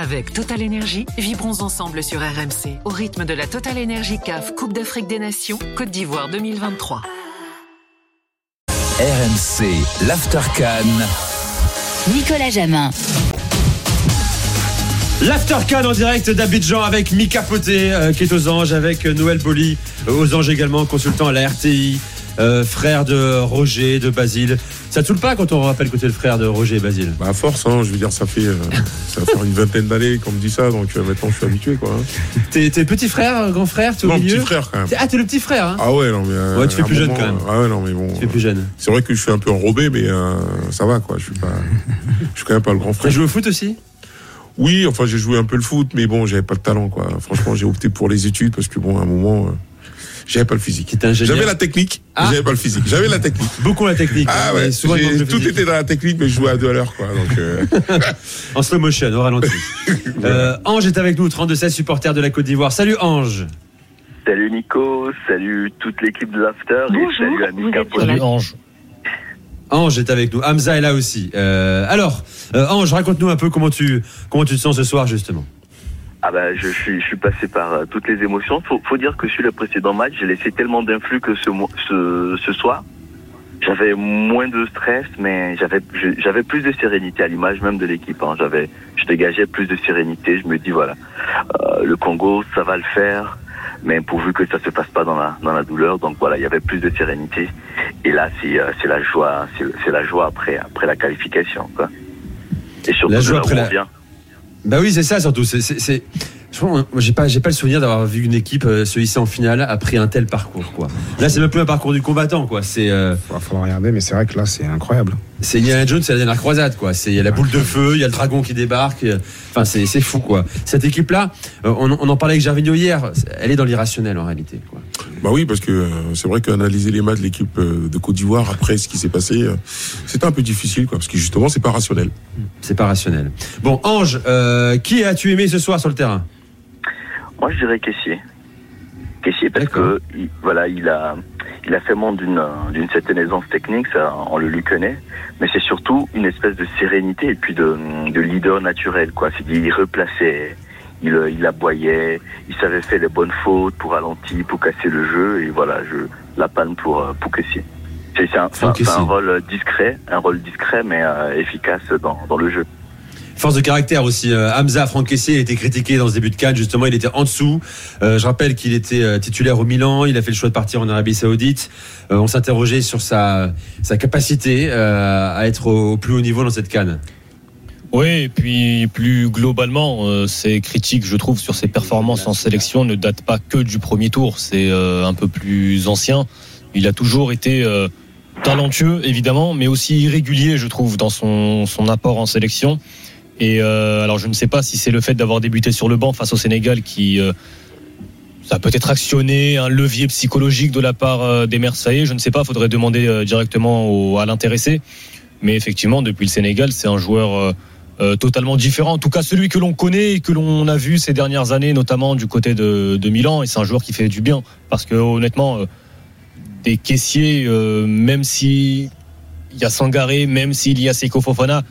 Avec Total Energy, vibrons ensemble sur RMC au rythme de la Total Energy CAF Coupe d'Afrique des Nations Côte d'Ivoire 2023. RMC, l'Aftercan. Nicolas Jamin. L'Aftercan en direct d'Abidjan avec Mika Poté euh, qui est aux anges, avec Noël Boli euh, aux anges également, consultant à la RTI, euh, frère de Roger, de Basile. Ça te saoule pas quand on rappelle que tu es le frère de Roger et Basile? Bah à force, hein, je veux dire, ça fait, euh, ça va faire une vingtaine d'années qu'on me dit ça, donc euh, maintenant je suis habitué quoi. hein. T'es t'es petit frère, grand frère, t'es au Non, milieu? petit frère quand même. T'es- Ah, t'es le petit frère, hein Ah ouais, non mais. euh, Ouais, tu fais à un plus jeune, quand même. Ah ouais, non mais bon. Tu es plus jeune. C'est vrai que je suis un peu enrobé, mais euh, ça va quoi. Je suis pas, je suis quand même pas le grand T'as frère. joué au foot aussi? Oui, enfin j'ai joué un peu le foot, mais bon, j'avais pas le talent quoi. Franchement, j'ai opté pour les études parce que bon, à un moment, euh, j'avais pas le physique. J'avais la technique, Ah. j'avais pas le physique. J'avais la technique. Beaucoup la technique. Ah ouais, souvent tout physique. était dans la technique, mais je jouais à deux à l'heure quoi. Donc euh, En slow motion, au ralenti. Euh, Ange est avec nous, 32-16 supporters de la Côte d'Ivoire. Salut Ange Salut Nico, salut toute l'équipe de l'After et salut sur la- Ange. Ange est avec nous, Hamza est là aussi. Euh, alors, euh, Ange, raconte-nous un peu comment tu, comment tu te sens ce soir justement. Ah bah je suis je suis passé par euh, toutes les émotions. Faut, faut dire que sur le précédent match, j'ai laissé tellement d'influx que ce, ce ce soir, j'avais moins de stress, mais j'avais j'avais plus de sérénité à l'image même de l'équipe. Hein. J'avais je dégageais plus de sérénité. Je me dis voilà, euh, le Congo ça va le faire, mais pourvu que ça se passe pas dans la dans la douleur. Donc voilà, il y avait plus de sérénité. Et là c'est euh, c'est la joie, c'est c'est la joie après après la qualification quoi. Et surtout La joie après la- vient. Bah oui, c'est ça surtout. C'est, j'ai pas, j'ai pas le souvenir d'avoir vu une équipe euh, se hisser en finale après un tel parcours, quoi. Là, c'est même plus un parcours du combattant, quoi. C'est, euh, Il va falloir regarder, mais c'est vrai que là, c'est incroyable. c'est Indiana Jones, c'est la dernière croisade, quoi. C'est, il y a la boule de feu, il y a le dragon qui débarque. euh, Enfin, c'est, c'est fou, quoi. Cette équipe-là, euh, on, on en parlait avec Gervinho hier. Elle est dans l'irrationnel, en réalité, quoi. Bah oui, parce que c'est vrai qu'analyser les matchs de l'équipe de Côte d'Ivoire après ce qui s'est passé, c'était un peu difficile, quoi, parce que justement, c'est pas rationnel. C'est pas rationnel. Bon, Ange, euh, qui as-tu aimé ce soir sur le terrain? Moi, je dirais Caissier. Caissier parce D'accord. que il- voilà, il a il a fait montre d'une d'une certaine aisance technique, ça on le lui connaît, mais c'est surtout une espèce de sérénité et puis de, de leader naturel quoi. C'est il replaçait, il il aboyait, il savait faire les bonnes fautes pour ralentir, pour casser le jeu et voilà, je la palme pour euh, pour Caissier. C'est un, un- rôle discret, un rôle discret mais euh, efficace dans dans le jeu. Force de caractère aussi. Euh, Hamza, Franck a été critiqué dans ce début de Cannes. Justement, il était en dessous. Euh, je rappelle qu'il était titulaire au Milan. Il a fait le choix de partir en Arabie Saoudite. Euh, on s'interrogeait sur sa, sa capacité euh, à être au, au plus haut niveau dans cette Cannes. Oui, et puis plus globalement, euh, ces critiques, je trouve, sur ses performances en sélection ne datent pas que du premier tour. C'est euh, un peu plus ancien. Il a toujours été euh, talentueux, évidemment, mais aussi irrégulier, je trouve, dans son, son apport en sélection. Et euh, alors, je ne sais pas si c'est le fait d'avoir débuté sur le banc face au Sénégal qui euh, ça a peut-être actionné un levier psychologique de la part euh, des Marseillais. Je ne sais pas, faudrait demander euh, directement à l'intéressé. Mais effectivement, depuis le Sénégal, c'est un joueur totalement différent. En tout cas, celui que l'on connaît et que l'on a vu ces dernières années, notamment du côté de, de Milan. Et c'est un joueur qui fait du bien. Parce que honnêtement, des caissiers, euh, même si il y a Sangaré, même s'il y a Seko Fofana,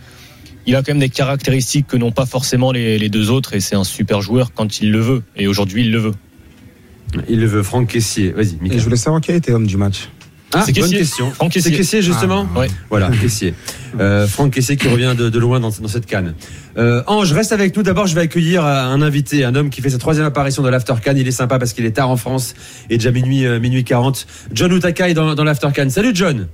il a quand même des caractéristiques que n'ont pas forcément les, les deux autres. Et c'est un super joueur quand il le veut. Et aujourd'hui, il le veut. Il le veut, Franck Kessier. Vas-y, je voulais savoir qui a été homme du match. Ah, C'est bonne question. Franck C'est Kessier. Kessier, justement Ah. Ouais. Voilà, Kessier. Euh, Franck Kessier qui revient de, de loin dans, dans cette canne. Euh, Ange, reste avec nous. D'abord, je vais accueillir euh, un invité, un homme qui fait sa troisième apparition dans l'After Cannes. Il est sympa parce qu'il est tard en France et déjà minuit, euh, minuit 40. John Utakai dans, dans l'After Cannes. Salut John.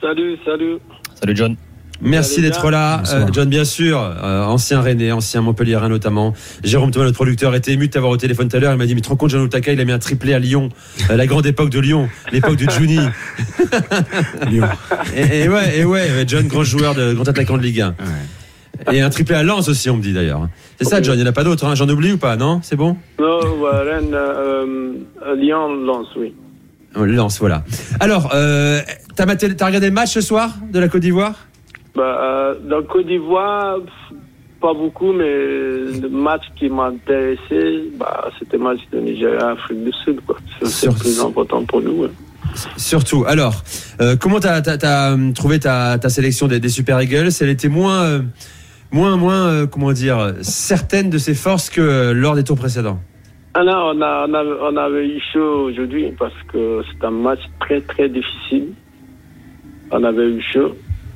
Salut, salut. Salut John. Merci d'être là. Euh, John, bien sûr, euh, ancien Rennais, ancien Montpellierin notamment. Jérôme Thomas, notre producteur, était ému de t'avoir au téléphone tout à l'heure. Il m'a dit, mais tu te rends compte, John Utaka, il a mis un triplé à Lyon, Euh, la grande époque de Lyon, l'époque de Juni. Lyon. Et, et ouais, et ouais, John, grand joueur, de, grand attaquant de Ligue 1. Et un triplé à Lens aussi, on me dit d'ailleurs. C'est ça, John, il n'y en a pas d'autres, hein. j'en oublie ou pas, non? C'est bon? Non, ouais, Rennes, Lyon, Lens, oui. On le lance, voilà. Alors, euh, t'as maté- t'as regardé le match ce soir de la Côte d'Ivoire? Bah, euh, dans Côte d'Ivoire, pas beaucoup, mais le match qui m'a intéressé, bah, c'était le match de Nigeria-Afrique du Sud. quoi. C'est le plus important pour nous. ouais. Surtout. Alors, euh, comment t'as as, trouvé ta, ta sélection des, des Super Eagles? Elle était moins, euh, moins, moins, euh, comment dire, certaine de ses forces que lors des tours précédents. Ah non, on, a, on, avait, on avait eu chaud aujourd'hui parce que c'est un match très très difficile. On avait eu chaud.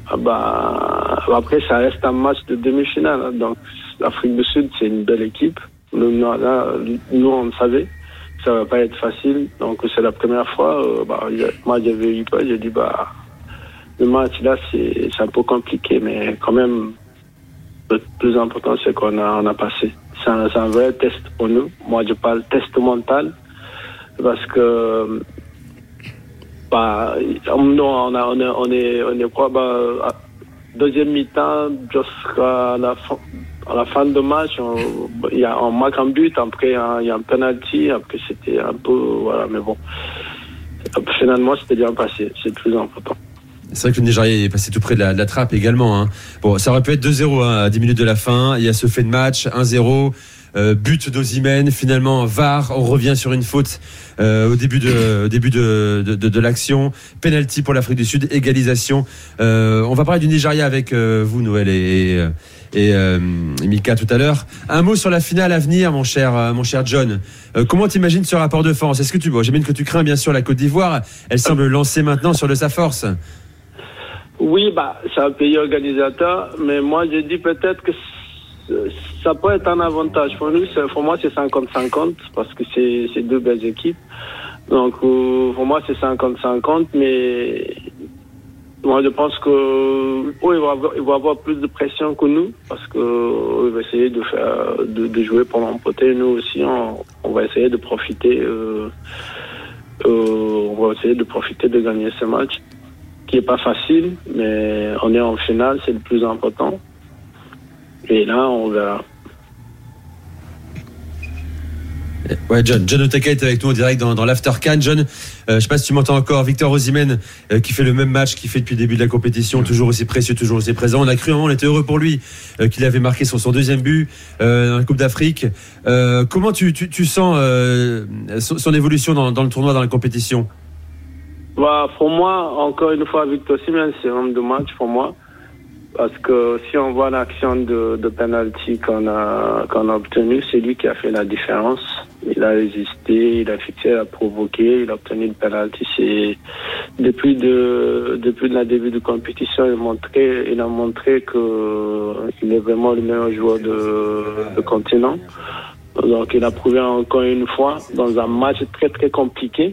Ah bah, après, ça reste un match de demi-finale. hein. Donc, l'Afrique du Sud, c'est une belle équipe. Nous, on le savait. Ça va pas être facile. Donc, c'est la première fois. euh, bah, moi, j'avais eu peur. J'ai dit, bah, le match là, c'est un peu compliqué. Mais quand même, le plus important, c'est qu'on a, on a passé. C'est un, un vrai test pour nous. Moi, je parle test mental parce que bah, nous, on, a, on, est, on est, quoi bah, deuxième mi-temps jusqu'à la fin, la fin de match, on, y a, on marque un but, après hein, il y a un penalty, après c'était un peu voilà, mais bon, finalement c'était bien passé, c'est plus important. C'est vrai que le Nigeria est passé tout près de la, de la trappe également. hein. Bon, ça aurait pu être 2-0 hein, à 10 minutes de la fin. Il y a ce fait de match, 1-0. Euh, but d'Ozimène, finalement VAR, on revient sur une faute euh, au début de début de, de, de- de l'action, penalty pour l'Afrique du Sud, égalisation. Euh, on va parler du Nigeria avec vous Noël et et, Mika tout à l'heure. Un mot sur la finale à venir, mon cher mon cher John. Euh, comment t'imagines ce rapport de force? Est-ce que tu bon, j'imagine que tu crains bien sûr la Côte d'Ivoire. Elle semble lancer maintenant sur le sa force. Oui, bah, c'est un pays organisateur, mais moi je dis peut-être que ça peut être un avantage pour nous. Pour moi, c'est 50-50 parce que c'est deux belles équipes. Donc, euh, pour moi, c'est 50-50, mais moi, je pense que eux, ils vont avoir, avoir plus de pression que nous parce que eux, ils vont essayer de faire, de, jouer pour l'emporter. Nous aussi, on, va essayer de profiter. euh, euh, on va essayer de profiter de gagner ce match qui est pas facile, mais on est en finale, c'est le plus important. Et là, on verra. Ouais, John, John Otaka est avec nous en direct dans, dans l'After Can. John, euh, je sais pas si tu m'entends encore, Victor Osimhen euh, qui fait le même match qu'il fait depuis le début de la compétition, toujours aussi précieux, toujours aussi présent. On a cru, hein, on était heureux pour lui euh, qu'il avait marqué son, son deuxième but euh, dans la Coupe d'Afrique. Euh, comment tu, tu, tu sens son, son évolution dans, dans le tournoi, dans la compétition? Bah, pour moi, encore une fois, Victor Simon, c'est un homme de match pour moi. Parce que si on voit l'action de, de penalty qu'on a, qu'on a obtenu, c'est lui qui a fait la différence. Il a résisté, il a fixé, il a provoqué, il a obtenu le penalty. C'est, depuis de, depuis la début de compétition, il a montré, il a montré que il est vraiment le meilleur joueur de, de continent. Donc, il a prouvé encore une fois dans un match très très compliqué.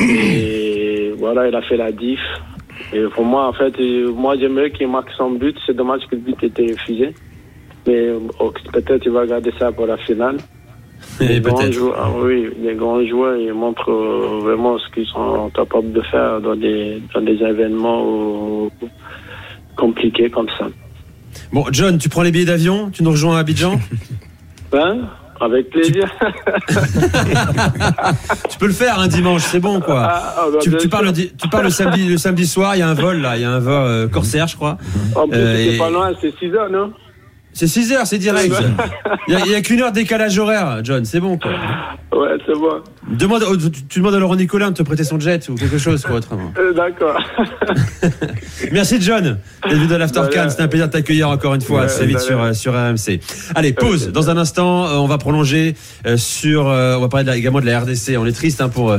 Et voilà, il a fait la diff. Et pour moi, en fait, moi j'aimerais qu'il marque son but. C'est dommage que le but ait été refusé. Mais euh, peut-être il va garder ça pour la finale. Les grands joueurs, ah oui, les grands joueurs, ils montrent euh, vraiment ce qu'ils sont capables de faire dans des, dans des événements euh, compliqués comme ça. Bon, John, tu prends les billets d'avion, tu nous rejoins à Abidjan? Hein? Avec plaisir. Tu peux le faire un dimanche, c'est bon quoi. Ah, ah, bah, Tu, tu parles, le tu samedi, le samedi soir, il y a un vol là, il y a un vol euh, Corsair, je crois. En plus, Euh, et- pas loin, c'est 6 heures, non? C'est 6 heures, c'est direct. Il n'y a, qu'une heure de décalage horaire, John, c'est bon quoi. Ouais, c'est bon. Demande, oh, tu, tu demandes à Laurent Nicolin de te prêter son jet ou quelque chose quoi autrement. Euh, D'accord. Merci John d'être venu dans l'After c'était un plaisir de t'accueillir encore une fois Ouais, très vite de sur, sur RMC. Allez, pause. Dans un instant, euh, on va prolonger euh, sur, on va parler également de la RDC. On est triste hein, pour,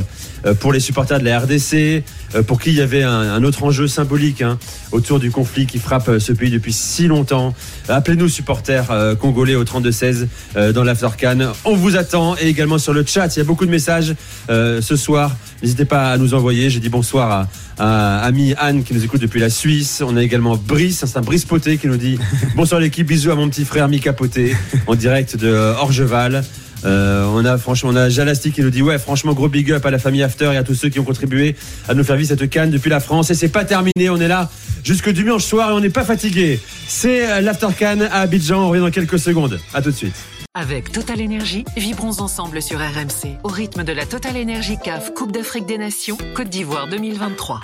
pour les supporters de la RDC, pour qui il y avait un, un autre enjeu symbolique hein, autour du conflit qui frappe ce pays depuis si longtemps. Appelez-nous supporters euh, congolais au 32-16 euh, dans l'After Can. On vous attend et également sur le chat. Il y a beaucoup de messages euh, ce soir. N'hésitez pas à nous envoyer. J'ai dit bonsoir à, à ami Anne qui nous écoute depuis la Suisse. On a également Brice, c'est un Brice Poté qui nous dit bonsoir l'équipe, bisous à mon petit frère Mika Poté en direct de euh, Orgeval. Euh, on a franchement on a Jalasti qui nous dit ouais franchement gros big up à la famille After et à tous ceux qui ont contribué à nous faire vivre cette canne depuis la France et c'est pas terminé on est là jusque dimanche soir et on n'est pas fatigué. C'est euh, l'After Can à Abidjan. On revient dans quelques secondes. À tout de suite. Avec Total Énergie, vibrons ensemble sur RMC au rythme de la Total Énergie CAF Coupe d'Afrique des Nations Côte d'Ivoire 2023.